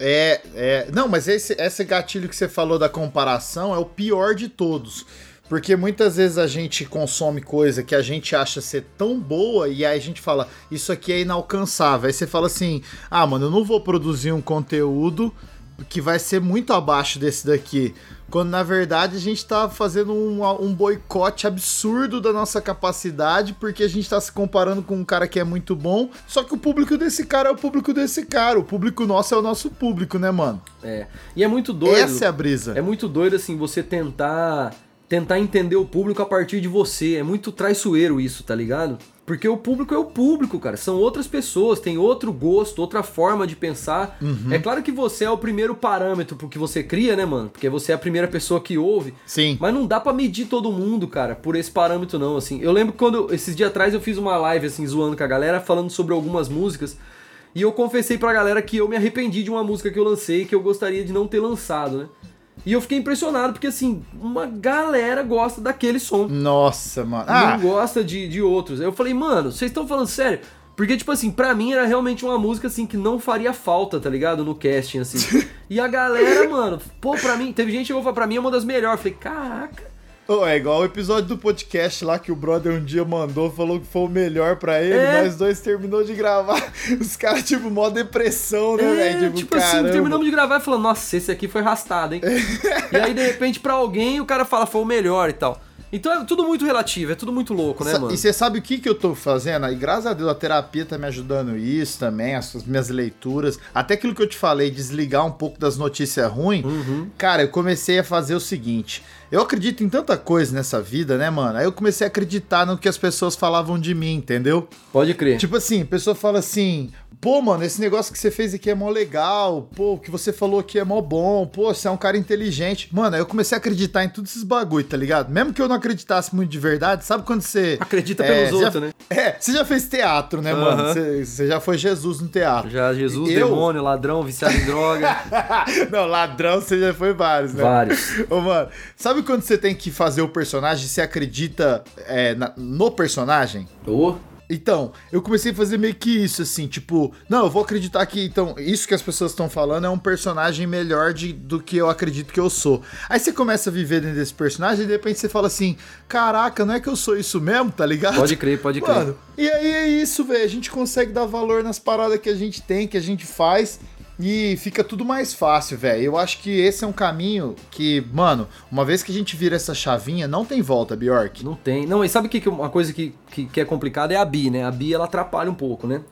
É, é. Não, mas esse, esse gatilho que você falou da comparação é o pior de todos. Porque muitas vezes a gente consome coisa que a gente acha ser tão boa e aí a gente fala, isso aqui é inalcançável. Aí você fala assim, ah, mano, eu não vou produzir um conteúdo que vai ser muito abaixo desse daqui. Quando na verdade a gente tá fazendo um, um boicote absurdo da nossa capacidade, porque a gente tá se comparando com um cara que é muito bom. Só que o público desse cara é o público desse cara. O público nosso é o nosso público, né, mano? É. E é muito doido. Essa é a brisa. É muito doido, assim, você tentar. Tentar entender o público a partir de você. É muito traiçoeiro isso, tá ligado? Porque o público é o público, cara. São outras pessoas, tem outro gosto, outra forma de pensar. Uhum. É claro que você é o primeiro parâmetro pro que você cria, né, mano? Porque você é a primeira pessoa que ouve. Sim. Mas não dá para medir todo mundo, cara, por esse parâmetro, não, assim. Eu lembro quando, esses dias atrás, eu fiz uma live, assim, zoando com a galera, falando sobre algumas músicas. E eu confessei pra galera que eu me arrependi de uma música que eu lancei, que eu gostaria de não ter lançado, né? E eu fiquei impressionado, porque assim, uma galera gosta daquele som. Nossa, mano. Ah. Não gosta de, de outros. Eu falei, mano, vocês estão falando sério? Porque, tipo assim, pra mim era realmente uma música, assim, que não faria falta, tá ligado? No casting, assim. e a galera, mano, pô, pra mim, teve gente que falou, pra mim é uma das melhores. Eu falei, caraca. Oh, é igual o episódio do podcast lá que o brother um dia mandou, falou que foi o melhor pra ele, é. nós dois terminou de gravar. Os caras, tipo, mó depressão, né, é, velho? Tipo, tipo assim, terminamos de gravar e falou, nossa, esse aqui foi arrastado, hein? e aí, de repente, pra alguém, o cara fala, foi o melhor e tal. Então é tudo muito relativo, é tudo muito louco, né, mano? E você sabe o que, que eu tô fazendo? E graças a Deus a terapia tá me ajudando isso também, as minhas leituras. Até aquilo que eu te falei, desligar um pouco das notícias ruins. Uhum. Cara, eu comecei a fazer o seguinte. Eu acredito em tanta coisa nessa vida, né, mano? Aí eu comecei a acreditar no que as pessoas falavam de mim, entendeu? Pode crer. Tipo assim, a pessoa fala assim: pô, mano, esse negócio que você fez aqui é mó legal, pô, o que você falou aqui é mó bom, pô, você é um cara inteligente. Mano, aí eu comecei a acreditar em todos esses bagulho, tá ligado? Mesmo que eu não acreditasse muito de verdade, sabe quando você. Acredita é, pelos outros, já, né? É, você já fez teatro, né, mano? Você, você, já foi Jesus no teatro. Já, Jesus, eu... demônio, ladrão, viciado em droga. não, ladrão você já foi vários, né? Vários. Ô, mano, sabe quando você tem que fazer o personagem, você acredita é, na, no personagem? Oh. Então, eu comecei a fazer meio que isso, assim, tipo, não, eu vou acreditar que, então, isso que as pessoas estão falando é um personagem melhor de, do que eu acredito que eu sou. Aí você começa a viver dentro desse personagem e de repente você fala assim, caraca, não é que eu sou isso mesmo, tá ligado? Pode crer, pode crer. Mano, e aí é isso, velho, a gente consegue dar valor nas paradas que a gente tem, que a gente faz e fica tudo mais fácil, velho. Eu acho que esse é um caminho que, mano, uma vez que a gente vira essa chavinha, não tem volta, Bjork. Não tem. Não, e sabe que, que uma coisa que, que, que, é complicada é a bi, né? A bi ela atrapalha um pouco, né?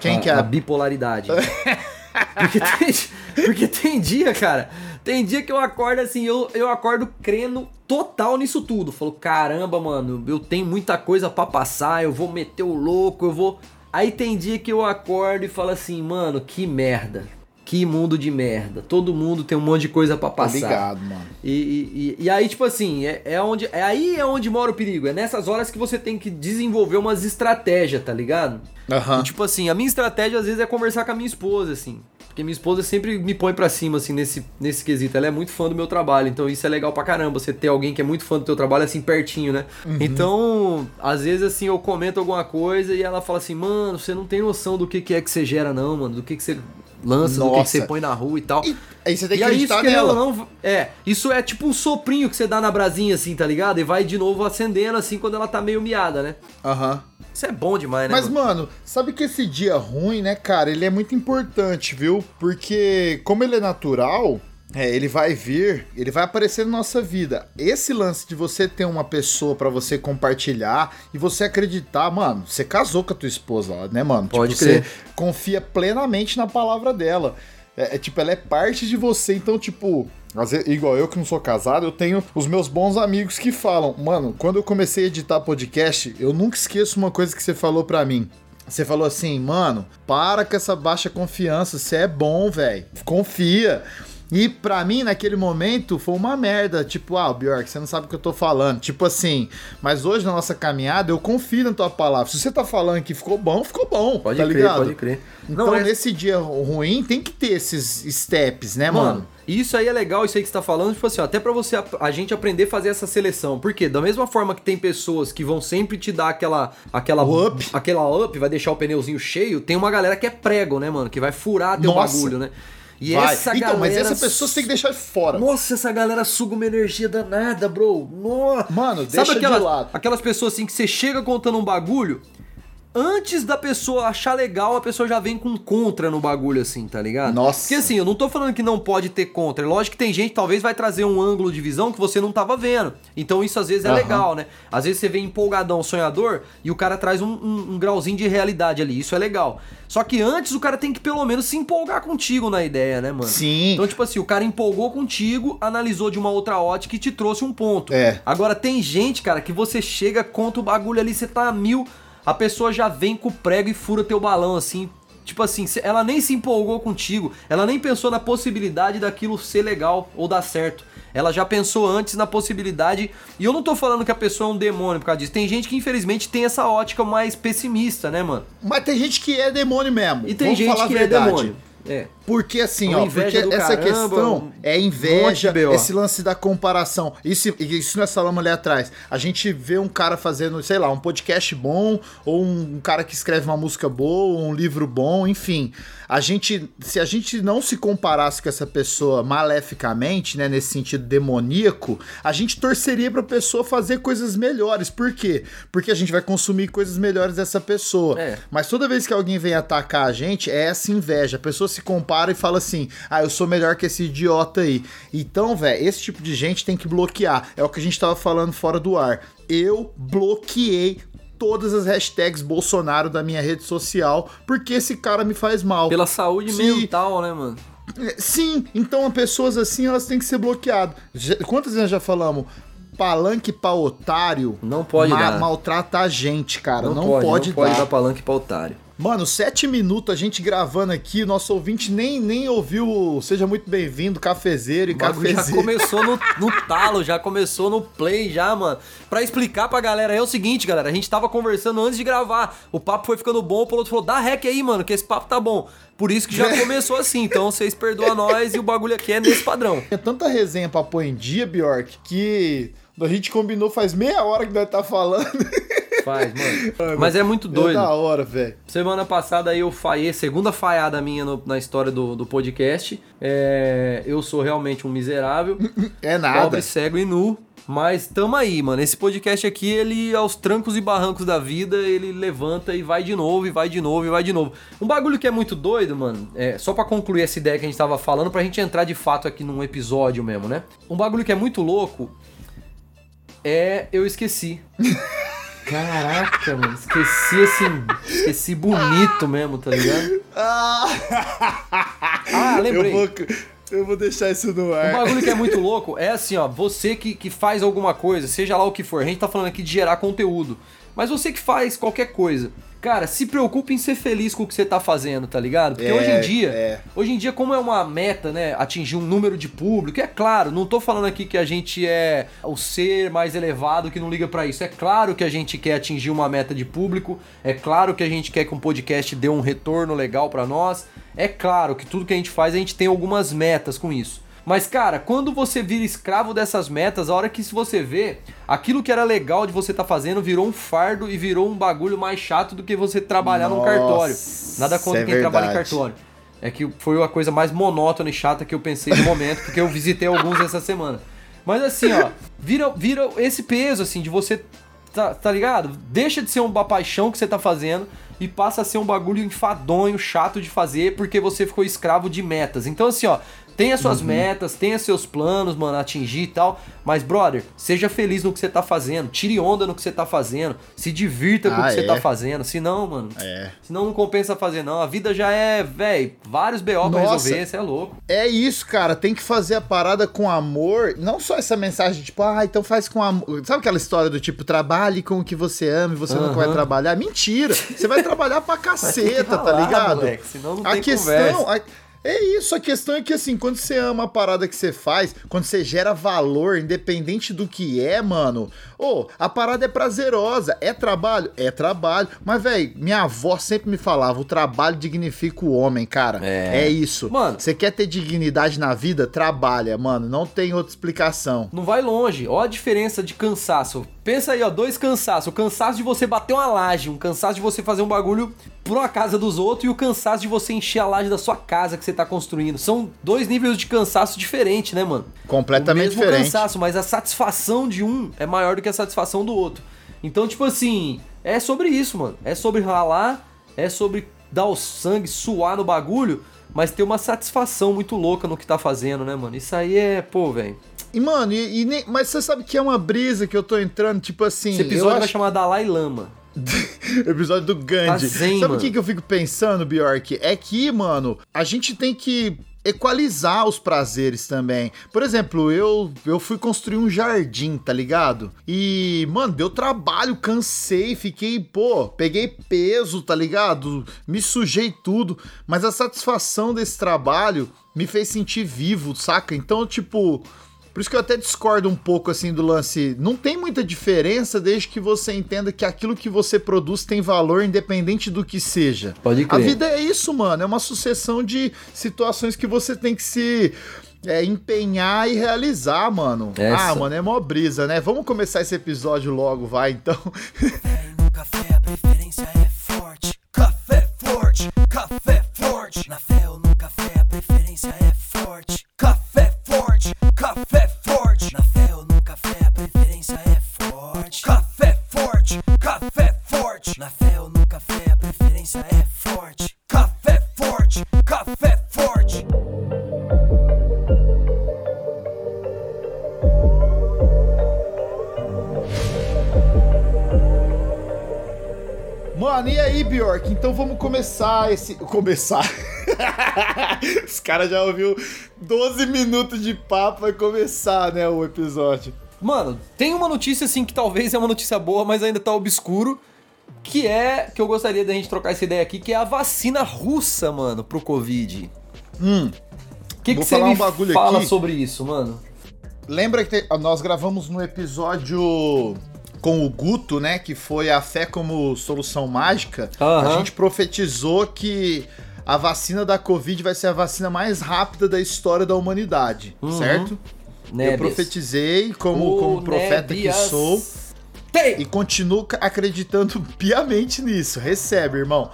Quem a, que é? A bipolaridade. porque, tem, porque tem dia, cara. Tem dia que eu acordo assim, eu, eu acordo crendo total nisso tudo. Falo, caramba, mano, eu tenho muita coisa para passar, eu vou meter o louco, eu vou. Aí tem dia que eu acordo e falo assim, mano, que merda. Que mundo de merda. Todo mundo tem um monte de coisa para passar. Obrigado, mano. E, e, e, aí, tipo assim, é, é onde. É aí é onde mora o perigo. É nessas horas que você tem que desenvolver umas estratégias, tá ligado? Uhum. E, tipo assim, a minha estratégia às vezes é conversar com a minha esposa, assim. Porque minha esposa sempre me põe pra cima, assim, nesse, nesse quesito. Ela é muito fã do meu trabalho, então isso é legal pra caramba. Você ter alguém que é muito fã do teu trabalho, assim, pertinho, né? Uhum. Então, às vezes, assim, eu comento alguma coisa e ela fala assim, mano, você não tem noção do que, que é que você gera, não, mano. Do que, que você lança, Nossa. do que, que você põe na rua e tal. E aí você tem que e acreditar isso, nela. Não, é, isso é tipo um soprinho que você dá na brasinha, assim, tá ligado? E vai de novo acendendo, assim, quando ela tá meio miada, né? Aham. Uhum. Isso é bom demais, né? Mas, mano? mano, sabe que esse dia ruim, né, cara, ele é muito importante, viu? Porque, como ele é natural, é, ele vai vir, ele vai aparecer na nossa vida. Esse lance de você ter uma pessoa para você compartilhar e você acreditar, mano, você casou com a tua esposa, né, mano? Pode tipo, crer. Você confia plenamente na palavra dela. É, é, tipo, ela é parte de você, então, tipo, vezes, igual eu que não sou casado, eu tenho os meus bons amigos que falam, mano, quando eu comecei a editar podcast, eu nunca esqueço uma coisa que você falou para mim. Você falou assim, mano, para com essa baixa confiança, você é bom, velho. Confia. E pra mim, naquele momento, foi uma merda. Tipo, ah, Bjork, você não sabe o que eu tô falando. Tipo assim, mas hoje na nossa caminhada, eu confio na tua palavra. Se você tá falando que ficou bom, ficou bom. Pode tá crer, ligado? pode crer. Então, não, é... nesse dia ruim, tem que ter esses steps, né, mano? mano? Isso aí é legal, isso aí que você tá falando, tipo assim, ó, até pra você, a gente aprender a fazer essa seleção. Porque da mesma forma que tem pessoas que vão sempre te dar aquela. aquela up. Aquela up, vai deixar o pneuzinho cheio, tem uma galera que é prego, né, mano? Que vai furar teu Nossa. bagulho, né? E Vai. essa então, mas galera essa pessoa você tem que deixar fora. Nossa, essa galera suga uma energia danada, bro. Nossa. Mano, deixa Sabe aquelas, de lado. aquelas pessoas assim que você chega contando um bagulho, antes da pessoa achar legal, a pessoa já vem com contra no bagulho, assim, tá ligado? Nossa. Porque assim, eu não tô falando que não pode ter contra. Lógico que tem gente que talvez vai trazer um ângulo de visão que você não tava vendo. Então isso às vezes é Aham. legal, né? Às vezes você vem empolgadão, sonhador, e o cara traz um, um- um grauzinho de realidade ali. Isso é legal. Só que antes o cara tem que pelo menos se empolgar contigo na ideia, né, mano? Sim. Então, tipo assim, o cara empolgou contigo, analisou de uma outra ótica e te trouxe um ponto. É. Agora, tem gente, cara, que você chega, conta o bagulho ali, você tá a mil, a pessoa já vem com o prego e fura teu balão, assim. Tipo assim, ela nem se empolgou contigo, ela nem pensou na possibilidade daquilo ser legal ou dar certo. Ela já pensou antes na possibilidade. E eu não tô falando que a pessoa é um demônio por causa disso. Tem gente que, infelizmente, tem essa ótica mais pessimista, né, mano? Mas tem gente que é demônio mesmo. E tem Vamos gente que é verdade. demônio. É. Porque assim, Uma ó, porque essa caramba, questão um é inveja, BO. esse lance da comparação. Isso, isso nós falamos ali atrás. A gente vê um cara fazendo, sei lá, um podcast bom, ou um cara que escreve uma música boa, ou um livro bom, enfim. A gente, se a gente não se comparasse com essa pessoa maleficamente, né, nesse sentido demoníaco, a gente torceria pra pessoa fazer coisas melhores. Por quê? Porque a gente vai consumir coisas melhores dessa pessoa. É. Mas toda vez que alguém vem atacar a gente, é essa inveja. A pessoa se compara e fala assim: ah, eu sou melhor que esse idiota aí. Então, velho, esse tipo de gente tem que bloquear. É o que a gente tava falando fora do ar. Eu bloqueei todas as hashtags Bolsonaro da minha rede social porque esse cara me faz mal. Pela saúde Se- mental, né, mano? Sim, então pessoas assim, elas têm que ser bloqueadas. Quantas vezes já falamos? Palanque pra otário Não pode dar. maltrata a gente, cara. Não, pode, não pode dar. dar palanque pra otário. Mano, sete minutos a gente gravando aqui, nosso ouvinte nem, nem ouviu. o Seja muito bem-vindo, cafezeiro e O bagulho já cafezeiro. começou no, no talo, já começou no play, já, mano. Pra explicar pra galera, é o seguinte, galera. A gente tava conversando antes de gravar. O papo foi ficando bom, o piloto falou: dá rec aí, mano, que esse papo tá bom. Por isso que já começou assim. Então vocês perdoam nós e o bagulho aqui é nesse padrão. Tinha tanta resenha pra pôr em dia, Bjork, que a gente combinou faz meia hora que nós tá falando. Faz, mano. Mas é muito É doido. da hora, velho. Semana passada aí eu falhei, segunda falhada minha no- na história do, do podcast. É, eu sou realmente um miserável. É nada. Pobre, cego e nu. Mas tamo aí, mano. Esse podcast aqui, ele, aos trancos e barrancos da vida, ele levanta e vai de novo, e vai de novo, e vai de novo. Um bagulho que é muito doido, mano, é, só pra concluir essa ideia que a gente tava falando, pra gente entrar de fato aqui num episódio mesmo, né? Um bagulho que é muito louco é. Eu esqueci. Caraca, mano. Esqueci assim. Esqueci bonito mesmo, tá ligado? Ah, lembrei. Eu vou, eu vou deixar isso no Um ar. bagulho que é muito louco é assim, ó, você que, que faz alguma coisa, seja lá o que for, a gente tá falando aqui de gerar conteúdo, mas você que faz qualquer coisa, cara, se preocupe em ser feliz com o que você tá fazendo, tá ligado? Porque É, hoje em dia, é. hoje em dia, como é uma meta, né, atingir um número de público, é claro, não tô falando aqui que a gente é o ser mais elevado que não liga pra isso, é claro que a gente quer atingir uma meta de público, é claro que a gente quer que um podcast dê um retorno legal pra nós, é claro que tudo que a gente faz, a gente tem algumas metas com isso. Mas, cara, quando você vira escravo dessas metas, a hora que se você vê, aquilo que era legal de você estar fazendo virou um fardo e virou um bagulho mais chato do que você trabalhar num Nossa, cartório. Nada contra é quem trabalha em verdade. cartório. É que foi a coisa mais monótona e chata que eu pensei no momento, porque eu visitei alguns essa semana. Mas assim, ó, vira, vira esse peso, assim, de você. Tá, tá ligado? Deixa de ser uma paixão que você tá fazendo e passa a ser um bagulho enfadonho, chato de fazer, porque você ficou escravo de metas. Então, assim, ó, tenha suas metas, tenha seus planos, mano, atingir e tal. Mas, brother, seja feliz no que você tá fazendo. Tire onda no que você tá fazendo. Se divirta com o Ah, que você é? tá fazendo. Senão, mano. É. Senão não compensa fazer, não. A vida já é, velho, vários BO pra resolver, você é louco. É isso, cara. Tem que fazer a parada com amor. Não só essa mensagem, tipo, ah, então faz com amor. Sabe aquela história do tipo, trabalhe com o que você ama e você nunca vai trabalhar? Mentira! Você vai trabalhar pra caceta, tá ralar, ligado? moleque, senão não a tem questão. conversa. a- É isso, a questão é que assim, quando você ama a parada que você faz, quando você gera valor, independente do que é, mano, ô, a parada é prazerosa. É trabalho? É trabalho. Mas, velho, minha avó sempre me falava: o trabalho dignifica o homem, cara. É. É, isso. Mano. Você quer ter dignidade na vida? Trabalha, mano. Não tem outra explicação. Não vai longe. Ó a diferença de cansaço. Pensa aí, ó, dois cansaços. O cansaço de você bater uma laje, um cansaço de você fazer um bagulho pra casa dos outros e o cansaço de você encher a laje da sua casa que você tá construindo. São dois níveis de cansaço diferentes, né, mano? Completamente o mesmo diferente. cansaço, mas a satisfação de um é maior do que a satisfação do outro. Então, tipo assim, é sobre isso, mano. É sobre ralar, é sobre dar o sangue, suar no bagulho, mas ter uma satisfação muito louca no que tá fazendo, né, mano? Isso aí é, pô, velho. E, mano, e, e nem- mas você sabe que é uma brisa que eu tô entrando, tipo assim. Esse episódio vai acho- chamar Dalai Lama. episódio do Gandhi. Tá Sabe o que, que eu fico pensando, Bjork? É que, mano, a gente tem que equalizar os prazeres também. Por exemplo, eu, eu fui construir um jardim, tá ligado? E, mano, deu trabalho, cansei, fiquei, pô, peguei peso, tá ligado? Me sujei tudo, mas a satisfação desse trabalho me fez sentir vivo, saca? Então, tipo, por isso que eu até discordo um pouco assim do lance. Não tem muita diferença desde que você entenda que aquilo que você produz tem valor independente do que seja. Pode A crer. vida é isso, mano. É uma sucessão de situações que você tem que se é, empenhar e realizar, mano. Essa. Ah, mano, é mó brisa, né? Vamos começar esse episódio logo, vai, então. começar esse. Começar. Os caras já ouviu 12 minutos de papo, vai começar, né, o episódio. Mano, tem uma notícia assim que talvez é uma notícia boa, mas ainda tá obscuro. Que é que eu gostaria da gente trocar essa ideia aqui, que é a vacina russa, mano, pro Covid. Hum. O que, que você um bagulho fala aqui. sobre isso, mano? Lembra que te- nós gravamos no episódio com o Guto, né? Que foi a fé como solução mágica. Aham. A gente profetizou que a vacina da Covid vai ser a vacina mais rápida da história da humanidade, Uhum. certo? Eu profetizei como, como profeta nébias. que sou Tem! e continuo acreditando piamente nisso. Recebe, irmão.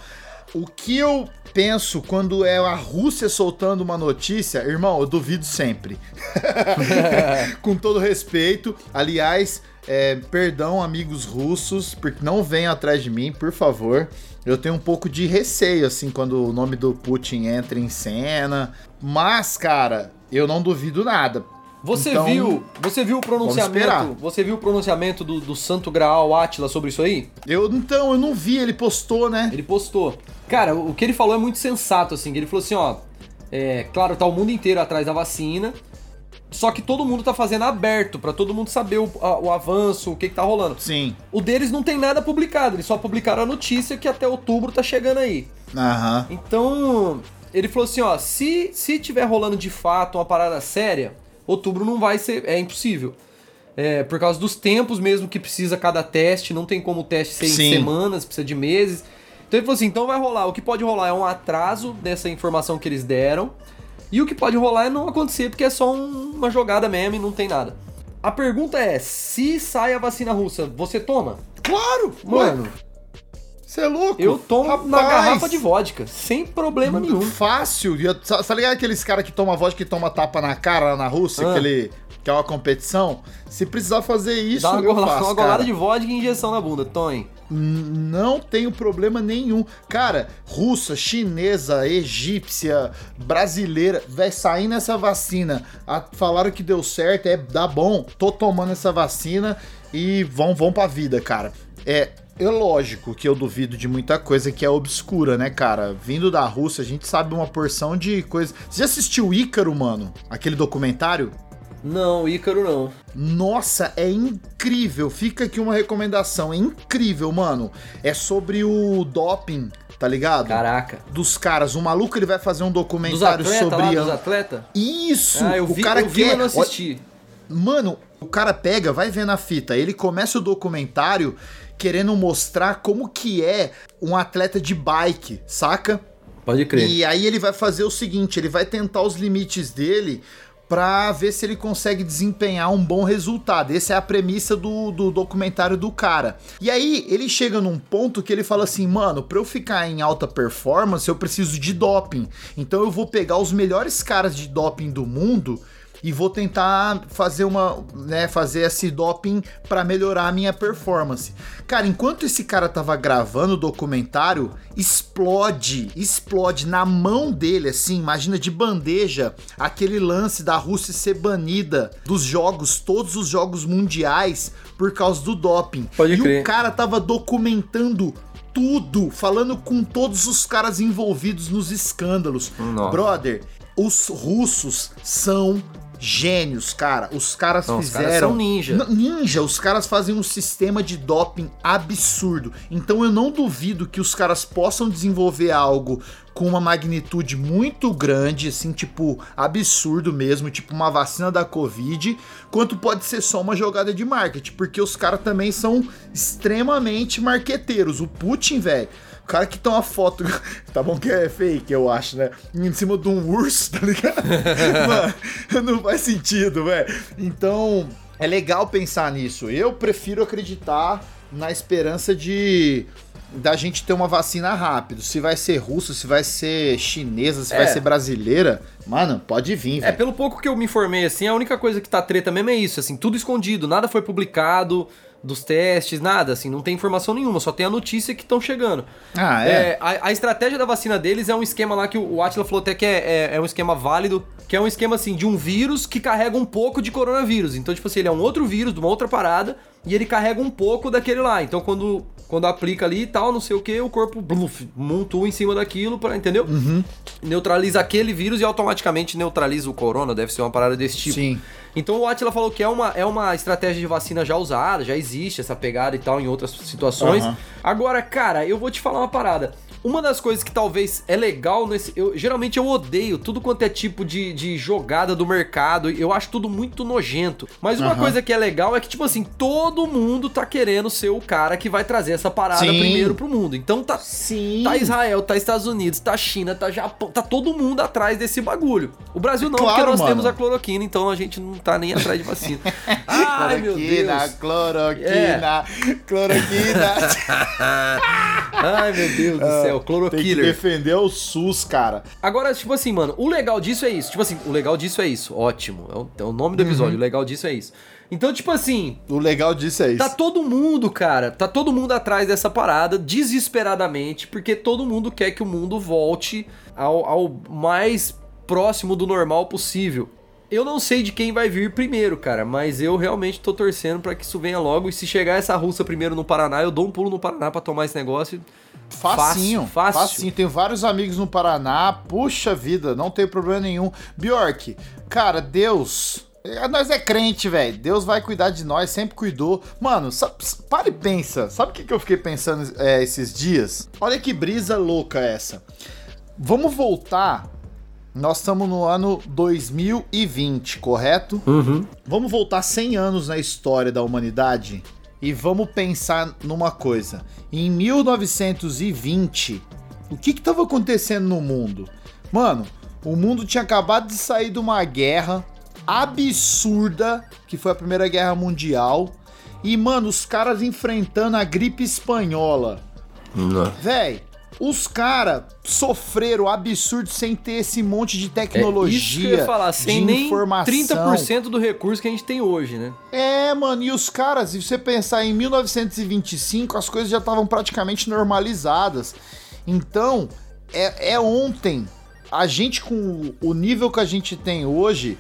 O que eu penso quando é a Rússia soltando uma notícia, irmão, eu duvido sempre. Com todo respeito. Aliás, é, perdão, amigos russos, porque não venham atrás de mim, por favor. Eu tenho um pouco de receio, assim, quando o nome do Putin entra em cena. Mas, cara, eu não duvido nada. Você Então, viu, você viu o pronunciamento, você viu o pronunciamento do, do Santo Graal Átila sobre isso aí? Eu então, eu não vi, ele postou, né? Ele postou. Cara, o que ele falou é muito sensato, assim. que Ele falou assim, ó. É, claro, tá o mundo inteiro atrás da vacina. Só que todo mundo tá fazendo aberto, pra todo mundo saber o, a- o avanço, o que, que tá rolando. Sim. O deles não tem nada publicado, eles só publicaram a notícia que até outubro tá chegando aí. Aham. Então, ele falou assim, ó, se, se tiver rolando de fato uma parada séria, outubro não vai ser, é impossível. É, por causa dos tempos mesmo que precisa cada teste, não tem como o teste ser Sim. em semanas, precisa de meses. Então ele falou assim, então vai rolar, o que pode rolar é um atraso dessa informação que eles deram, e o que pode rolar é não acontecer, porque é só um- uma jogada mesmo e não tem nada. A pergunta é, se sai a vacina russa, você toma? Claro! Mano, Você é louco? eu tomo na Rapaz, garrafa de vodka, sem problema nenhum. Fácil. Tá ligado aqueles caras que tomam vodka e toma tapa na cara lá na Rússia? Ah. Aquele, que é uma competição? Se precisar fazer isso, Dá uma, eu gola- faço, uma golada de vodka e injeção na bunda, Tony. Não tenho problema nenhum. Cara, russa, chinesa, egípcia, brasileira, vai sair nessa vacina. A- falaram que deu certo, é dá bom. Tô tomando essa vacina e vão, vão pra vida, cara. É. É lógico que eu duvido de muita coisa que é obscura, né, cara? Vindo da Rússia, a gente sabe uma porção de coisa. Você já assistiu Ícaro, mano? Aquele documentário? Não, Ícaro não. Nossa, é incrível. Fica aqui uma recomendação. É incrível, mano. É sobre o doping, tá ligado? Caraca. Dos caras. O maluco ele vai fazer um Dos documentário atletas lá, sobre. dos atletas? Isso! Ah, eu o vi, cara eu vi, quer. mas não assisti. Mano, o cara pega, vai vendo a fita. Ele começa o documentário querendo mostrar como que é um atleta de bike, saca? Pode crer. E aí ele vai fazer o seguinte, ele vai tentar os limites dele pra ver se ele consegue desempenhar um bom resultado. Essa é a premissa do, do documentário do cara. E aí ele chega num ponto que ele fala assim, mano, pra eu ficar em alta performance eu preciso de doping. Então eu vou pegar os melhores caras de doping do mundo e vou tentar fazer uma, né, fazer esse doping para melhorar a minha performance. Cara, enquanto esse cara tava gravando o documentário, explode, explode na mão dele assim, imagina de bandeja, aquele lance da Rússia ser banida dos jogos, todos os jogos mundiais por causa do doping. Pode e crer. o cara tava documentando tudo, falando com todos os caras envolvidos nos escândalos. Nossa. Brother, os russos são gênios, cara. Os caras Não, os fizeram. caras são ninja. Ninja, os caras fazem um sistema de doping absurdo. Então eu não duvido que os caras possam desenvolver algo com uma magnitude muito grande, assim, tipo, absurdo mesmo, tipo uma vacina da Covid, quanto pode ser só uma jogada de marketing, porque os caras também são extremamente marqueteiros. O Putin, velho. O cara que tem uma foto, tá bom que é fake, eu acho, né? Em cima de um urso, tá ligado? Mano, não faz sentido, velho. Então, é legal pensar nisso. Eu prefiro acreditar na esperança de da gente ter uma vacina rápido. Se vai ser russa, se vai ser chinesa, se É. vai ser brasileira, mano, pode vir, É, velho. pelo pouco que eu me informei, assim, a única coisa que tá treta mesmo é isso, assim, tudo escondido, nada foi publicado dos testes, nada, assim, não tem informação nenhuma, só tem a notícia que estão chegando. Ah, é. É, a, a estratégia da vacina deles é um esquema lá que o, o Atila falou até que é, é, é um esquema válido, que é um esquema assim de um vírus que carrega um pouco de coronavírus. Então, tipo assim, ele é um outro vírus de uma outra parada e ele carrega um pouco daquele lá. Então, quando, quando aplica ali e tal, não sei o que, o corpo bluf, montou em cima daquilo, pra, entendeu? Uhum. Neutraliza aquele vírus e automaticamente neutraliza o corona, deve ser uma parada desse tipo. Sim. Então o Atila falou que é uma, é uma estratégia de vacina já usada, já existe essa pegada e tal em outras situações. Aham. Agora, cara, eu vou te falar uma parada. Uma das coisas que talvez é legal nesse. Eu, geralmente eu odeio tudo quanto é tipo de, de jogada do mercado. Eu acho tudo muito nojento. Mas uma Aham. coisa que é legal é que, tipo assim, todo mundo tá querendo ser o cara que vai trazer essa parada Sim. primeiro pro mundo. Então tá. Sim. Tá Israel, tá Estados Unidos, tá China, tá Japão, tá todo mundo atrás desse bagulho. O Brasil não, Claro, porque nós mano. temos a cloroquina, então a gente não tá nem atrás de vacina. Ai, meu Deus. cloroquina, cloroquina. Ai, meu Deus do céu, Tem que clorokiller. defender o SUS, cara. Agora, tipo assim, mano, o legal disso é isso. Tipo assim, o legal disso é isso. Ótimo. É o, é o nome do episódio. O legal disso é isso. Então, tipo assim, O legal disso é isso. Tá todo mundo, cara, tá todo mundo atrás dessa parada, desesperadamente, porque todo mundo quer que o mundo volte ao, ao mais próximo do normal possível. Eu não sei de quem vai vir primeiro, cara, mas eu realmente tô torcendo pra que isso venha logo. E se chegar essa russa primeiro no Paraná, eu dou um pulo no Paraná pra tomar esse negócio. Facinho, Fácil, fácil. facinho. Tenho vários amigos no Paraná. Puxa vida, não tem problema nenhum. Bjork, cara, Deus. é, Nós é crente, velho. Deus vai cuidar de nós, sempre cuidou. Mano, sa- para e pensa. Sabe o que, que eu fiquei pensando é, esses dias? Olha que brisa louca essa. Vamos voltar. Nós estamos no ano 2020, correto? Uhum. Vamos voltar 100 anos na história da humanidade e vamos pensar numa coisa. Em 1920, o que estava acontecendo no mundo? Mano, o mundo tinha acabado de sair de uma guerra absurda, que foi a Primeira Guerra Mundial, e, mano, os caras enfrentando a gripe espanhola. Véi, os caras sofreram absurdo sem ter esse monte de tecnologia, É isso que falar, sem nem informação. 30% do recurso que a gente tem hoje, né? É, mano, e os caras, se você pensar em 1925, as coisas já estavam praticamente normalizadas. Então, é, é ontem. A gente, com o nível que a gente tem hoje,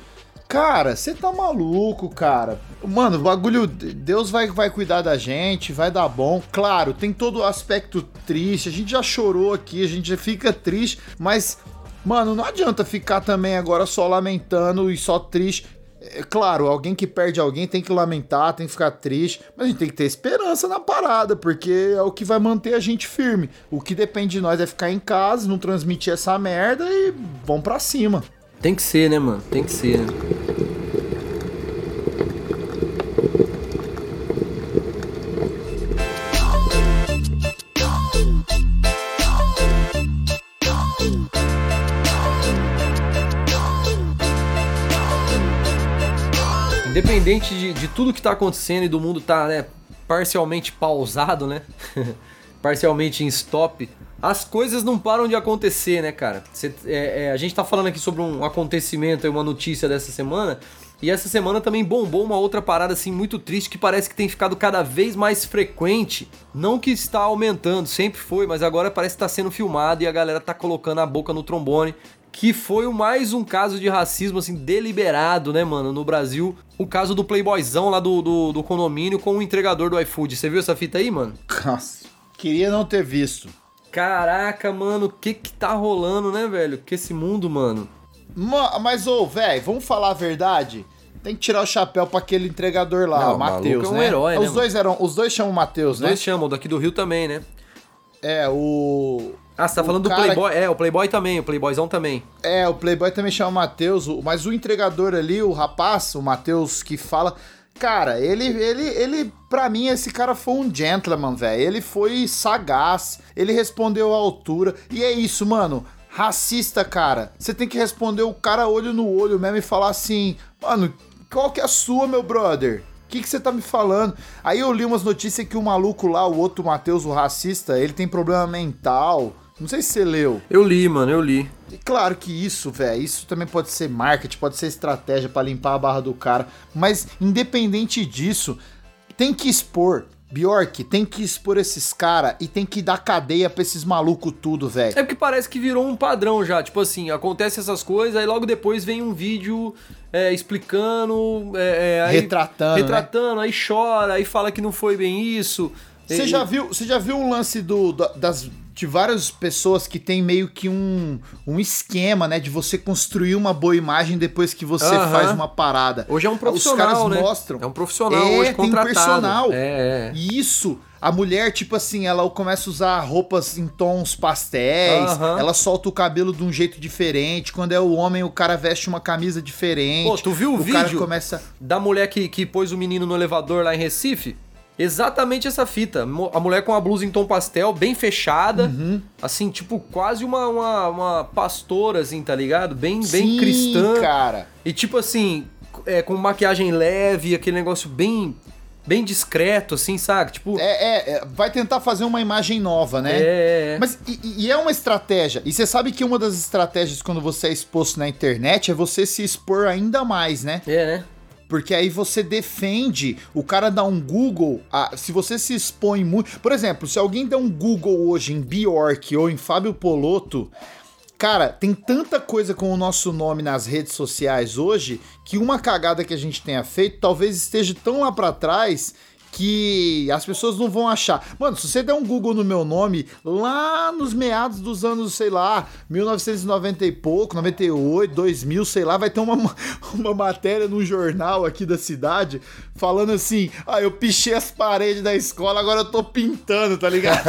cara, você tá maluco, cara. Mano, o bagulho, Deus vai, vai cuidar da gente, vai dar bom. Claro, tem todo o aspecto triste, a gente já chorou aqui, a gente já fica triste, mas, mano, não adianta ficar também agora só lamentando e só triste. É claro, alguém que perde alguém tem que lamentar, tem que ficar triste, mas a gente tem que ter esperança na parada, porque é o que vai manter a gente firme. O que depende de nós é ficar em casa, não transmitir essa merda e vamos pra cima. Tem que ser, né, mano? Tem que ser, né? independente de, de tudo que tá acontecendo e do mundo tá, né, parcialmente pausado, né? parcialmente em stop, as coisas não param de acontecer, né, cara? Cê, é, é, a gente tá falando aqui sobre um acontecimento, uma notícia dessa semana, e essa semana também bombou uma outra parada assim muito triste que parece que tem ficado cada vez mais frequente. Não que está aumentando, sempre foi, mas agora parece que está sendo filmado e a galera tá colocando a boca no trombone. Que foi mais um caso de racismo, assim, deliberado, né, mano, no Brasil. O caso do playboyzão lá do, do, do condomínio com o entregador do iFood. Você viu essa fita aí, mano? Nossa, queria não ter visto. Caraca, mano, o que que tá rolando, né, velho? Que esse mundo, mano. Ma- Mas, ô, velho, vamos falar a verdade? Tem que tirar o chapéu pra aquele entregador lá, o o Matheus, é um né? herói, né, os dois eram, os dois chamam Matheus, Os né? dois chamam, daqui do Rio também, né? É, o Ah, você tá O falando do Playboy? É, o Playboy também, o Playboyzão também. É, o Playboy também chama Matheus, o- mas o entregador ali, o rapaz, o Matheus que fala. Cara, ele, ele, ele, pra mim, esse cara foi um gentleman, velho. Ele foi sagaz, ele respondeu à altura. E é isso, mano. Racista, cara. Você tem que responder o cara olho no olho mesmo e falar assim, mano, qual que é a sua, meu brother? O que que você tá me falando? Aí eu li umas notícias que o maluco lá, o outro Matheus, o racista, ele tem problema mental. Não sei se você leu. Eu li, mano, eu li. E claro que isso, velho, isso também pode ser marketing, pode ser estratégia pra limpar a barra do cara, mas independente disso, tem que expor. Bjork, tem que expor esses caras e tem que dar cadeia pra esses malucos tudo, velho. É porque parece que virou um padrão já. Tipo assim, acontece essas coisas, aí logo depois vem um vídeo é, explicando. é, é, aí- Retratando, né? Retratando, aí chora, aí fala que não foi bem isso. Você E- já viu, você já viu um lance do, da- das de várias pessoas que tem meio que um, um esquema, né, de você construir uma boa imagem depois que você Aham. faz uma parada. Hoje é um profissional, Os caras né? mostram. É um profissional É, hoje tem personal. É, é. E isso, a mulher, tipo assim, ela começa a usar roupas em tons pastéis, Aham. ela solta o cabelo de um jeito diferente. Quando é o homem, o cara veste uma camisa diferente. Pô, tu viu o o cara vídeo? começa. Da mulher que, que pôs o menino no elevador lá em Recife? Exatamente essa fita. A mulher com a blusa em tom pastel, bem fechada. Uhum. Assim, tipo, quase uma, uma, uma pastora, assim, tá ligado? Bem, bem Sim, cristã. cara. E tipo assim, é, com maquiagem leve, aquele negócio bem, bem discreto, assim, sabe? Tipo, É, é, é, vai tentar fazer uma imagem nova, né? é, é. Mas e, e é uma estratégia. E você sabe que uma das estratégias quando você é exposto na internet é você se expor ainda mais, né? É, né? Porque aí você defende, o cara dá um Google, ah, se você se expõe muito. Por exemplo, se alguém der um Google hoje em Bjork ou em Fábio Poloto, cara, tem tanta coisa com o nosso nome nas redes sociais hoje que uma cagada que a gente tenha feito talvez esteja tão lá pra trás que as pessoas não vão achar. Mano, se você der um Google no meu nome, lá nos meados dos anos, sei lá, 1990 e pouco, 98, 2000, sei lá, vai ter uma, uma matéria no jornal aqui da cidade falando assim: ah, eu pichei as paredes da escola, agora eu tô pintando, tá ligado?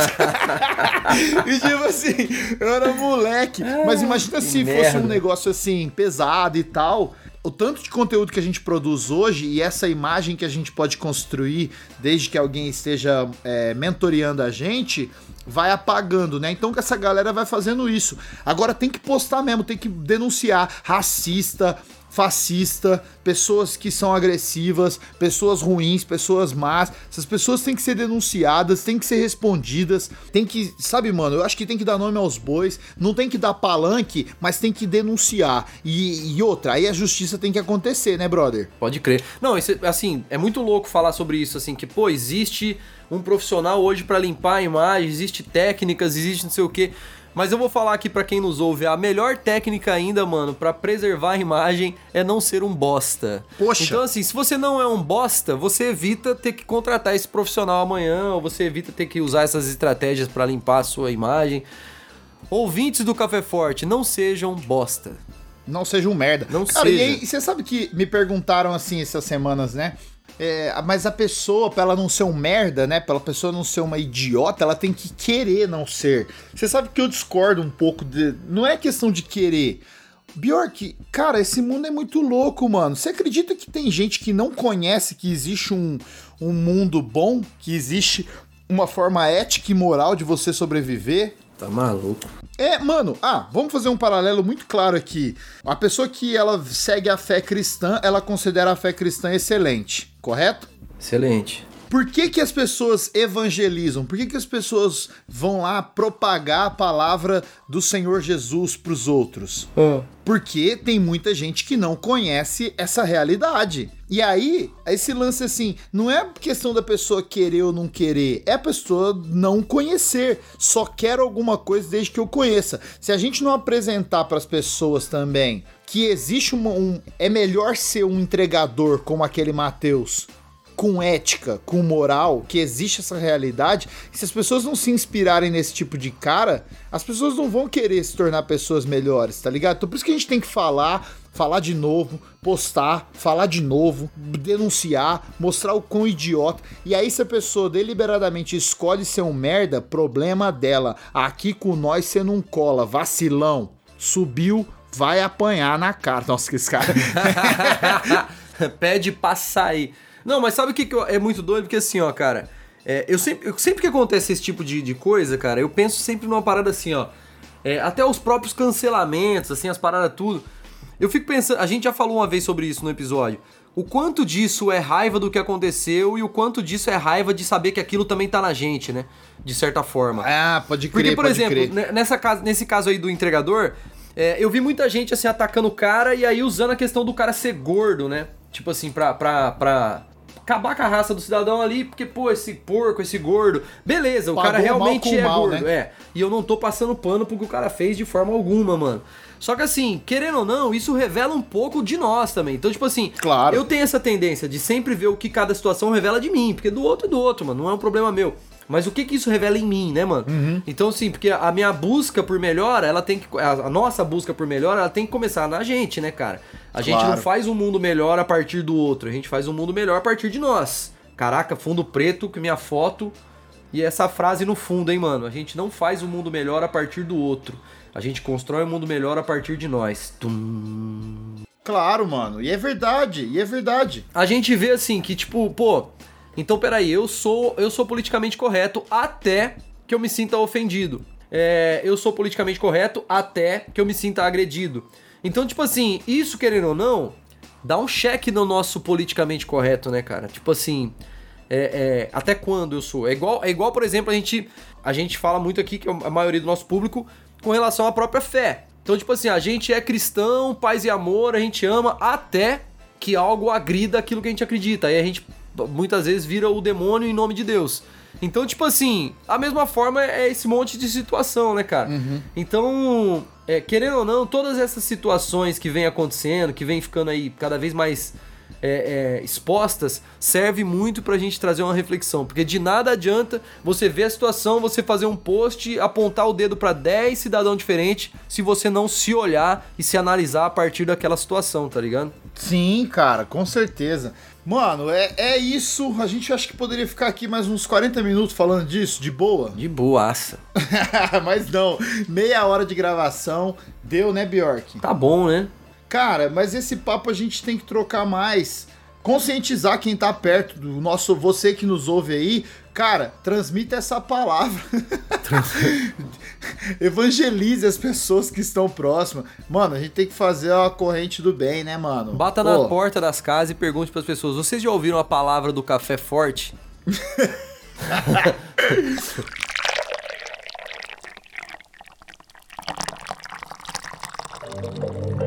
e tipo assim, eu era moleque. Mas imagina se fosse um negócio assim, pesado e tal. O tanto de conteúdo que a gente produz hoje e essa imagem que a gente pode construir desde que alguém esteja é, mentoreando a gente vai apagando, né? Então que essa galera vai fazendo isso. Agora tem que postar mesmo, tem que denunciar racista, fascista, pessoas que são agressivas, pessoas ruins, pessoas más. Essas pessoas têm que ser denunciadas, têm que ser respondidas, tem que, sabe, mano, eu acho que tem que dar nome aos bois, não tem que dar palanque, mas tem que denunciar. E, e outra, aí a justiça tem que acontecer, né, brother? Pode crer. Não, assim, é muito louco falar sobre isso, assim, que, pô, existe um profissional hoje pra limpar a imagem, existe técnicas, existe não sei o quê. Mas eu vou falar aqui pra quem nos ouve, a melhor técnica ainda, mano, pra preservar a imagem é não ser um bosta. Poxa. Então, assim, se você não é um bosta, você evita ter que contratar esse profissional amanhã, ou você evita ter que usar essas estratégias pra limpar a sua imagem. Ouvintes do Café Forte, não sejam bosta. Não seja um merda. Não Cara, seja. e aí, você sabe que me perguntaram assim essas semanas, né? É, mas a pessoa, pra ela não ser um merda, né? Pra pessoa não ser uma idiota, ela tem que querer não ser. Você sabe que eu discordo um pouco de. Não é questão de querer. Bjork, cara, esse mundo é muito louco, mano. Você acredita que tem gente que não conhece que existe um, um mundo bom? Que existe uma forma ética e moral de você sobreviver? Tá maluco. É, mano, ah, vamos fazer um paralelo muito claro aqui. A pessoa que ela segue a fé cristã, ela considera a fé cristã excelente, correto? Excelente. Por que, que as pessoas evangelizam? Por que, que as pessoas vão lá propagar a palavra do Senhor Jesus para os outros? Porque tem muita gente que não conhece essa realidade. E aí, esse lance assim, não é questão da pessoa querer ou não querer, é a pessoa não conhecer. Só quero alguma coisa desde que eu conheça. Se a gente não apresentar para as pessoas também que existe uma, um. É melhor ser um entregador como aquele Mateus com ética, com moral, que existe essa realidade, se as pessoas não se inspirarem nesse tipo de cara, as pessoas não vão querer se tornar pessoas melhores, tá ligado? Então por isso que a gente tem que falar, falar de novo, postar, falar de novo, denunciar, mostrar o quão idiota. E aí, se a pessoa deliberadamente escolhe ser um merda, problema dela. Aqui com nós você não cola, vacilão. Subiu, vai apanhar na cara. Nossa, que esse cara. Pede pra sair. Não, mas sabe o que, que eu- é muito doido? Porque assim, ó, cara, é, eu sempre, eu- sempre que acontece esse tipo de, de coisa, cara, eu penso sempre numa parada assim, ó. é, até os próprios cancelamentos, assim, as paradas tudo. Eu fico pensando, a gente já falou uma vez sobre isso no episódio. O quanto disso é raiva do que aconteceu e o quanto disso é raiva de saber que aquilo também tá na gente, né? De certa forma. ah, pode crer, Porque, por exemplo, crer. nessa nesse caso aí do entregador, é, eu vi muita gente assim atacando o cara e aí usando a questão do cara ser gordo, né? Tipo assim, pra, pra, pra acabar com a raça do cidadão ali, porque, pô, esse porco, esse gordo. Beleza, o Pagou cara realmente é mal, gordo, né? é. E eu não tô passando pano pro que o cara fez de forma alguma, mano. Só que assim, querendo ou não, isso revela um pouco de nós também. Então, tipo assim, Claro. eu tenho essa tendência de sempre ver o que cada situação revela de mim, porque do outro é do outro, mano, não é um problema meu. Mas o que que isso revela em mim, né, mano? Uhum. Então, assim, porque a minha busca por melhora, ela tem que. A nossa busca por melhora, ela tem que começar na gente, né, cara? A gente Claro. não faz um mundo melhor a partir do outro, a gente faz um mundo melhor a partir de nós. Caraca, fundo preto, que minha foto. E essa frase no fundo, hein, mano? A gente não faz um mundo melhor a partir do outro. A gente constrói um mundo melhor a partir de nós. Tum. Claro, mano. E é verdade, e é verdade. a gente vê assim que tipo, pô, então peraí, eu sou eu sou politicamente correto até que eu me sinta ofendido. É, eu sou politicamente correto até que eu me sinta agredido. Então, tipo assim, isso querendo ou não, dá um cheque no nosso politicamente correto, né, cara? Tipo assim, é, é, até quando eu sou? É igual, é igual, por exemplo, a gente, a gente fala muito aqui, que a maioria do nosso público, com relação à própria fé. Então, tipo assim, a gente é cristão, paz e amor, a gente ama até que algo agrida aquilo que a gente acredita. Aí a gente muitas vezes vira o demônio em nome de Deus. Então, tipo assim, a mesma forma é esse monte de situação, né, cara? Então, é, querendo ou não, todas essas situações que vem acontecendo, que vem ficando aí cada vez mais é, é, expostas, serve muito pra gente trazer uma reflexão. Porque de nada adianta você ver a situação, você fazer um post, apontar o dedo pra 10 cidadãos diferentes, se você não se olhar e se analisar a partir daquela situação, tá ligado? Sim, cara, com certeza. Mano, é, é isso. A gente acha que poderia ficar aqui mais uns 40 minutos falando disso, de boa. De boaça. mas não, meia hora de gravação. Deu, né, Bjork? Tá bom, né? Cara, mas esse papo a gente tem que trocar mais. Conscientizar quem tá perto do nosso, você que nos ouve aí. Cara, transmita essa palavra. Evangelize as pessoas que estão próximas. Mano, a gente tem que fazer a corrente do bem, né, mano? Bata na Pô, porta das casas e pergunte pras pessoas: vocês já ouviram a palavra do café forte?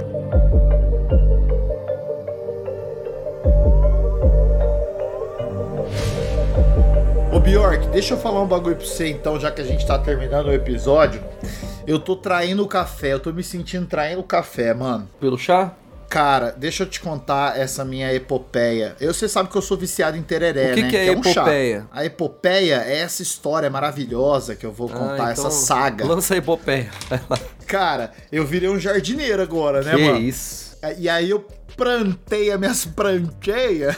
Bjork, deixa eu falar um bagulho pra você então, já que a gente tá terminando o episódio. Eu tô traindo o café, eu tô me sentindo traindo o café, mano. Pelo chá? Cara, deixa eu te contar essa minha epopeia. Eu, você sabe que eu sou viciado em tereré, O que né? que é um chá. epopeia? A epopeia é essa história maravilhosa que eu vou contar, Ah, essa então saga. Lança a epopeia. Cara, eu virei um jardineiro agora, né, que mano? isso? E aí eu plantei as minhas planteias,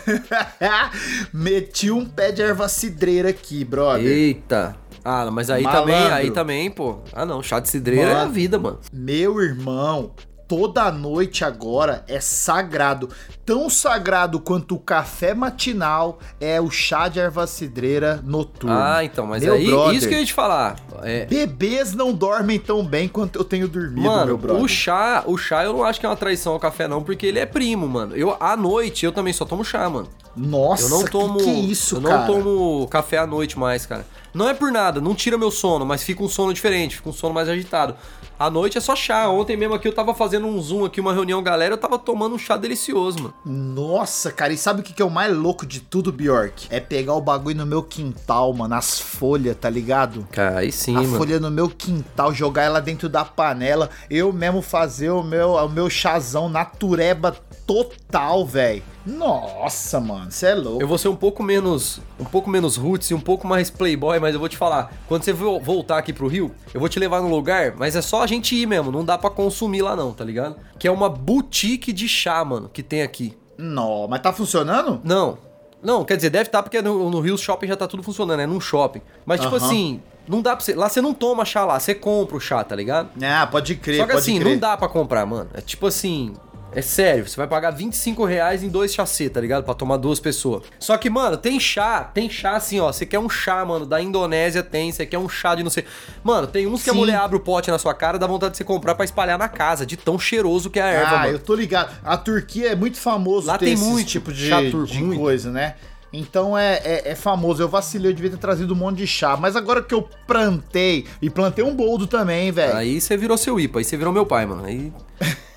meti um pé de erva cidreira aqui, brother. Eita. Ah, mas aí Malandro. também, aí também, pô. Ah não, chá de cidreira é a Mano. vida, mano. Meu irmão, toda noite agora é sagrado. Tão sagrado quanto o café matinal é o chá de erva cidreira noturno. Ah, então, mas Meu aí, brother. isso que eu ia te falar. É, Bebês não dormem tão bem quanto eu tenho dormido, meu Mano, brother. o chá, o chá eu não acho que é uma traição ao café, não, porque ele é primo, mano. Eu, à noite, eu também só tomo chá, mano. Nossa, Eu não tomo. que, que é isso, eu cara? não tomo café à noite mais, cara. Não é por nada, não tira meu sono, mas fica um sono diferente, fica um sono mais agitado. À noite é só chá. Ontem mesmo aqui eu tava fazendo um zoom aqui, uma reunião, galera, eu tava tomando um chá delicioso, mano. Nossa, cara, e sabe o que que é o mais louco de tudo, Bjork? É pegar o bagulho no meu quintal, mano, as folhas, tá ligado? Cara, aí sim, a mano. folha no meu quintal, jogar ela dentro da panela, eu mesmo fazer o meu, o meu chazão natureba total, velho. Nossa, mano, você é louco. Eu vou ser um pouco menos, um pouco menos roots e um pouco mais playboy, mas eu vou te falar, quando você vo- voltar aqui pro Rio, eu vou te levar num lugar, mas é só a gente ir mesmo, não dá pra consumir lá não, tá ligado? Que é uma boutique de chá, mano, que tem aqui. Não, mas tá funcionando? Não. Não, quer dizer, deve estar porque no, no Rio Shopping já tá tudo funcionando, é num shopping. Mas tipo assim, não dá pra você, lá você não toma chá lá, você compra o chá, tá ligado? Ah, pode crer, Só que assim, crer. não dá pra comprar, mano. É tipo assim. É sério, você vai pagar 25 reais em dois chacê, tá ligado? Pra tomar duas pessoas. Só que, mano, tem chá, tem chá assim, ó. Você quer um chá, mano, da Indonésia tem, você quer um chá de não sei. Mano, tem uns que a Sim. mulher abre o pote na sua cara, dá vontade de você comprar pra espalhar na casa, de tão cheiroso que é a erva, Ah, mano. eu tô ligado. A Turquia é muito famoso Lá ter tem esse muito tipo de, chá turco, de muito. coisa, né? Então é, é, é famoso. Eu vacilei, eu devia ter trazido um monte de chá. Mas agora que eu plantei, e plantei um boldo também, velho. Aí você virou seu IPA, aí você virou meu pai, mano. Aí.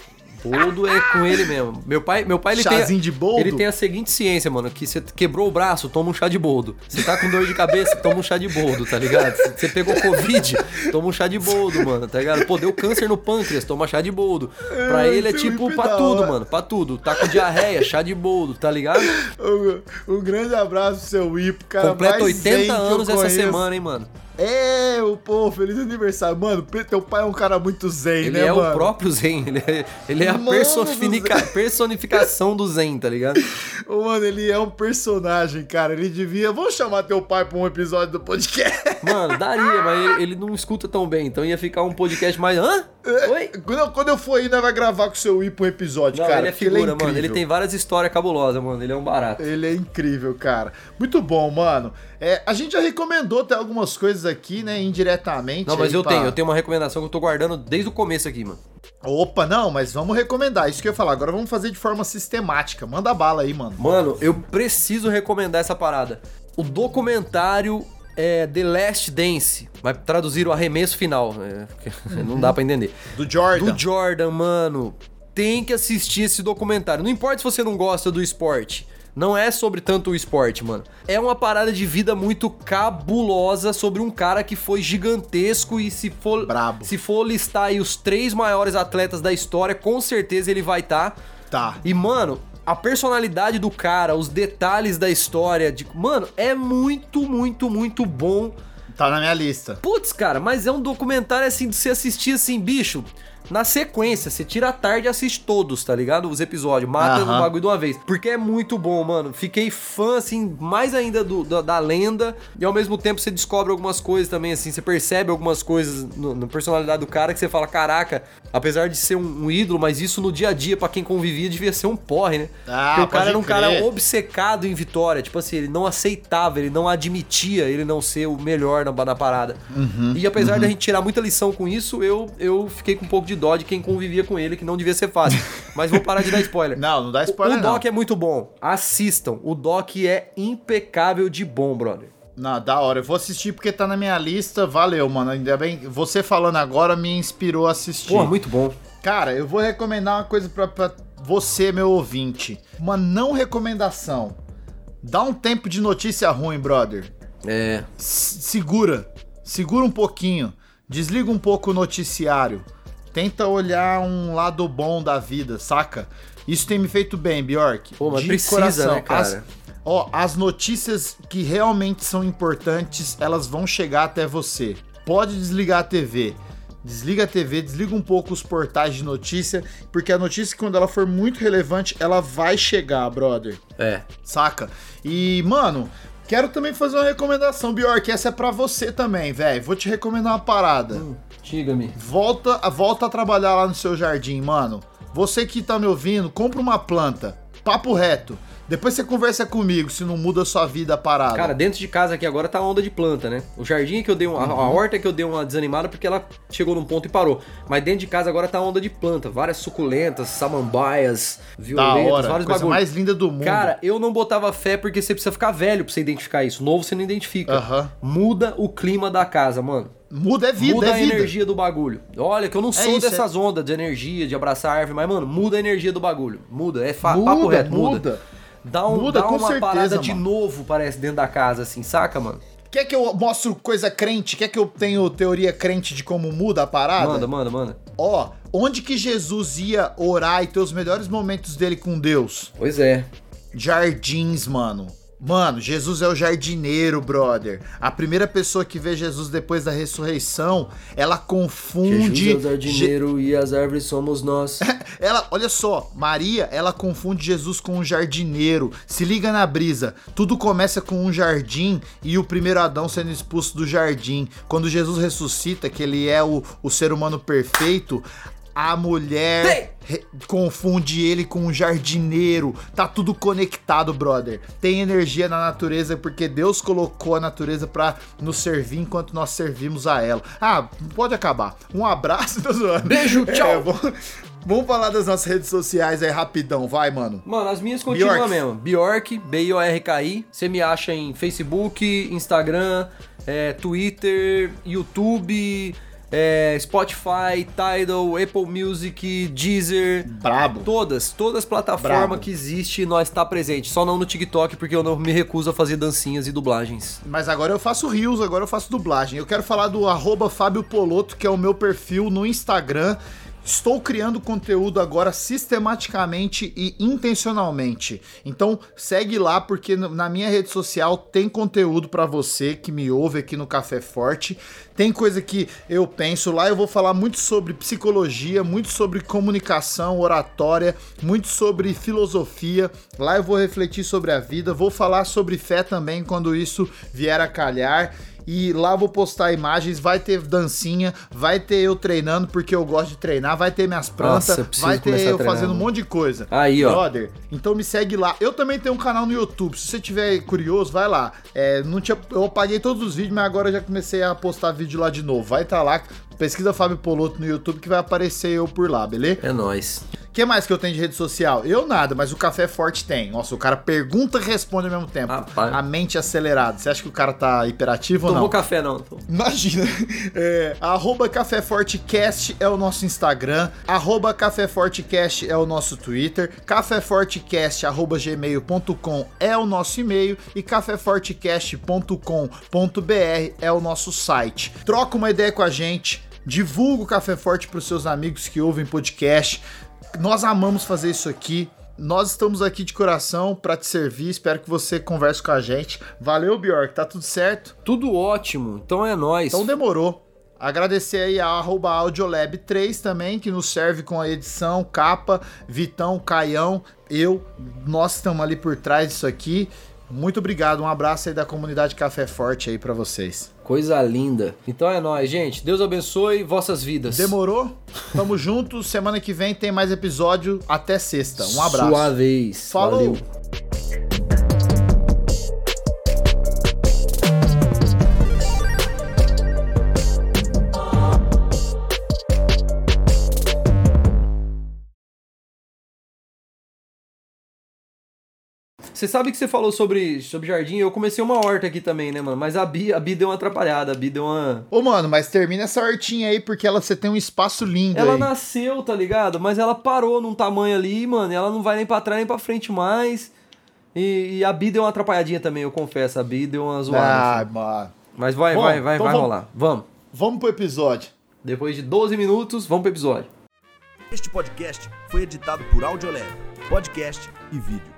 Boldo é com ele mesmo. Meu pai, meu pai ele Chazinho tem, de boldo? Ele tem a seguinte ciência, mano, que você quebrou o braço, toma um chá de boldo. Você tá com dor de cabeça, toma um chá de boldo, tá ligado? Você pegou covid, toma um chá de boldo, mano, tá ligado? Pô, deu câncer no pâncreas, toma chá de boldo. Pra ele é tipo pra tudo, mano, pra tudo. Tá com diarreia, chá de boldo, tá ligado? Um, um grande abraço pro seu Ipo, cara. Completa mais zen 80 que eu anos essa semana, hein, mano. É, o pô, feliz aniversário. Mano, teu pai é um cara muito zen, Ele né, é mano? o próprio Zen, ele é, ele é a personifica- do personificação do Zen, tá ligado? Mano, ele é um personagem, cara. Ele devia. Vamos chamar teu pai pra um episódio do podcast. Mano, daria, mas ele, ele não escuta tão bem, então ia ficar um podcast mais. Hã? Oi? Quando eu, quando eu for aí, nós vai gravar com o seu Ipo um episódio, Não, cara. ele é figura, mano. Ele tem várias histórias cabulosas, mano. Ele é um barato. Ele é incrível, cara. Muito bom, mano. É, a gente já recomendou até algumas coisas aqui, né, indiretamente. Não, mas eu pra- tenho, eu tenho uma recomendação que eu tô guardando desde o começo aqui, mano. Opa, não, mas vamos recomendar. Isso que eu ia falar. Agora vamos fazer de forma sistemática. Manda bala aí, mano. Mano, eu preciso recomendar essa parada. O documentário é The Last Dance. Vai traduzir o arremesso final. é, porque não dá pra entender. Do Jordan. Do Jordan, mano. Tem que assistir esse documentário. Não importa se você não gosta do esporte. Não é sobre tanto o esporte, mano. É uma parada de vida muito cabulosa sobre um cara que foi gigantesco e se for, Brabo. se for listar aí os três maiores atletas da história, com certeza ele vai estar. Tá. E, mano, a personalidade do cara, os detalhes da história, de, mano, é muito, muito, muito bom. Tá na minha lista. Putz, cara, mas é um documentário assim de você assistir assim, bicho. Na sequência, você tira a tarde e assiste todos, tá ligado? Os episódios, mata Aham. o bagulho de uma vez. Porque é muito bom, mano. Fiquei fã, assim, mais ainda do, da, da lenda. E ao mesmo tempo você descobre algumas coisas também, assim. Você percebe algumas coisas na personalidade do cara que você fala: caraca, apesar de ser um, um ídolo, mas isso no dia a dia, pra quem convivia, devia ser um porre, né? Ah, Porque o cara era um crer. cara obcecado em vitória. Tipo assim, ele não aceitava, ele não admitia ele não ser o melhor na, na parada. Uhum, e apesar de a gente tirar muita lição com isso, eu, eu fiquei com um pouco de dó de quem convivia com ele, que não devia ser fácil. Mas vou parar de dar spoiler. Não, não dá spoiler, o, o não. doc é muito bom. Assistam. O doc é impecável de bom, brother. Não, da hora. Eu vou assistir porque tá na minha lista. Valeu, mano. Ainda bem. Você falando agora me inspirou a assistir. Pô, muito bom. Cara, eu vou recomendar uma coisa pra, pra você, meu ouvinte. Uma não recomendação. Dá um tempo de notícia ruim, brother. É. S- segura. Segura um pouquinho. Desliga um pouco o noticiário. Tenta olhar um lado bom da vida, saca? Isso tem me feito bem, Bjork. Pô, mas De precisa, né, cara? As, ó, as notícias que realmente são importantes, elas vão chegar até você. Pode desligar a TV. Desliga a TV, desliga um pouco os portais de notícia, porque a notícia, quando ela for muito relevante, ela vai chegar, brother É. saca? E, mano, quero também fazer uma recomendação, Bjork, essa é pra você também, velho. Vou te recomendar uma parada. Diga-me. Volta, volta a trabalhar lá no seu jardim, mano. você que tá me ouvindo, compra uma planta. Papo reto. Depois você conversa comigo se não muda a sua vida a parada. Cara, dentro de casa aqui agora tá onda de planta, né? O jardim é que eu dei uma. A, a horta é que eu dei uma desanimada porque ela chegou num ponto e parou. Mas dentro de casa agora tá onda de planta. Várias suculentas, samambaias, violetas, hora. vários Coisa bagulhos. mais linda do mundo. Cara, eu não botava fé porque você precisa ficar velho pra você identificar isso. Novo você não identifica. Aham. Muda o clima da casa, mano. muda é vida, muda é a vida. energia do bagulho. Olha, que eu não sou isso, dessas ondas de energia, de abraçar árvore, mas, mano, muda a energia do bagulho. Muda, é fa Muda, papo reto, muda. muda. Dá, um, Muda, dá com uma certeza, parada de mano. novo, parece, dentro da casa, assim, saca, mano? Quer que eu mostre coisa crente? Quer que eu tenho teoria crente de como muda a parada? Manda, manda, manda. Ó, onde que Jesus ia orar e ter os melhores momentos dele com Deus? Pois é. Jardins, mano. Mano, Jesus é o jardineiro, brother. A primeira pessoa que vê Jesus depois da ressurreição, ela confunde. Jesus é o jardineiro e as árvores somos nós. Ela, olha só, Maria, ela confunde Jesus com um jardineiro. Se liga na brisa. Tudo começa com um jardim e o primeiro Adão sendo expulso do jardim. Quando Jesus ressuscita, que ele é o, o ser humano perfeito, a mulher confunde ele com um jardineiro. Tá tudo conectado, brother. Tem energia na natureza porque Deus colocou a natureza pra nos servir enquanto nós servimos a ela. Ah, pode acabar. Um abraço, tô zoando. Beijo, tchau. É, vamos, vamos falar das nossas redes sociais aí rapidão, vai, mano. Mano, as minhas continuam Bjork. mesmo. Bjork, B-I-O-R-K-I. Você me acha em Facebook, Instagram, é, Twitter, YouTube, é, Spotify, Tidal, Apple Music, Deezer. Brabo. Todas, todas as plataformas Brabo. que existe, nós tá presente. Só não no TikTok, porque eu não me recuso a fazer dancinhas e dublagens. Mas agora eu faço rios, agora eu faço dublagem. Eu quero falar do arroba Fábio Poloto, que é o meu perfil no Instagram. Estou criando conteúdo agora sistematicamente e intencionalmente. Então segue lá porque na minha rede social tem conteúdo pra você que me ouve aqui no Café Forte. Tem coisa que eu penso lá, eu vou falar muito sobre psicologia, muito sobre comunicação, oratória, muito sobre filosofia. Lá eu vou refletir sobre a vida, vou falar sobre fé também quando isso vier a calhar. E lá vou postar imagens, vai ter dancinha, vai ter eu treinando porque eu gosto de treinar, vai ter minhas plantas, Nossa, vai ter eu fazendo um monte de coisa. Aí, ó. Brother, então me segue lá. Eu também tenho um canal no YouTube. Se você tiver curioso, vai lá. É, não tinha, eu apaguei todos os vídeos, mas agora já comecei a postar vídeo lá de novo. Vai estar lá. Pesquisa Fábio Poloto no YouTube que vai aparecer eu por lá, beleza? É nóis. O que mais que eu tenho de rede social? Eu nada, mas o Café Forte tem. Nossa, o cara pergunta e responde ao mesmo tempo. Rapaz. A mente acelerada. Você acha que o cara tá hiperativo ou Tomou não? café não. tô. Imagina. É, arroba Café Fortecast é o nosso Instagram. Arroba Café Fortecast é o nosso Twitter. Caféfortecast arroba gmail.com é o nosso e-mail. E caféfortecast.com.br é o nosso site. Troca uma ideia com a gente. Divulga o Café Forte para os seus amigos que ouvem podcast. Nós amamos fazer isso aqui. Nós estamos aqui de coração para te servir. Espero que você converse com a gente. Valeu, Bjork. Tá tudo certo? Tudo ótimo. Então é nóis. Então demorou. Agradecer aí a arroba Audiolab3 também, que nos serve com a edição, capa, Vitão, Caião, eu, nós estamos ali por trás disso aqui. Muito obrigado, um abraço aí da comunidade Café Forte aí pra vocês. Coisa linda. Então é nóis, gente. Deus abençoe vossas vidas. Demorou? Tamo junto, semana que vem tem mais episódio, até sexta. Um abraço. Sua vez. Falou. Valeu. Você sabe que você falou sobre, sobre jardim, eu comecei uma horta aqui também, né, mano? Mas a Bi, a Bi deu uma atrapalhada, a Bi deu uma. Ô, mano, mas termina essa hortinha aí, porque ela, você tem um espaço lindo Ela aí. nasceu, tá ligado? Mas ela parou num tamanho ali, mano, e ela não vai nem pra trás nem pra frente mais. E, e a Bi deu uma atrapalhadinha também, eu confesso. A Bi deu uma zoada. Ah, assim. mano. Mas vai, Bom, vai, vai, então vai vamos- rolar. Vamos. Vamos pro episódio. Depois de 12 minutos, vamos pro episódio. Este podcast foi editado por Audiolab, podcast e vídeo.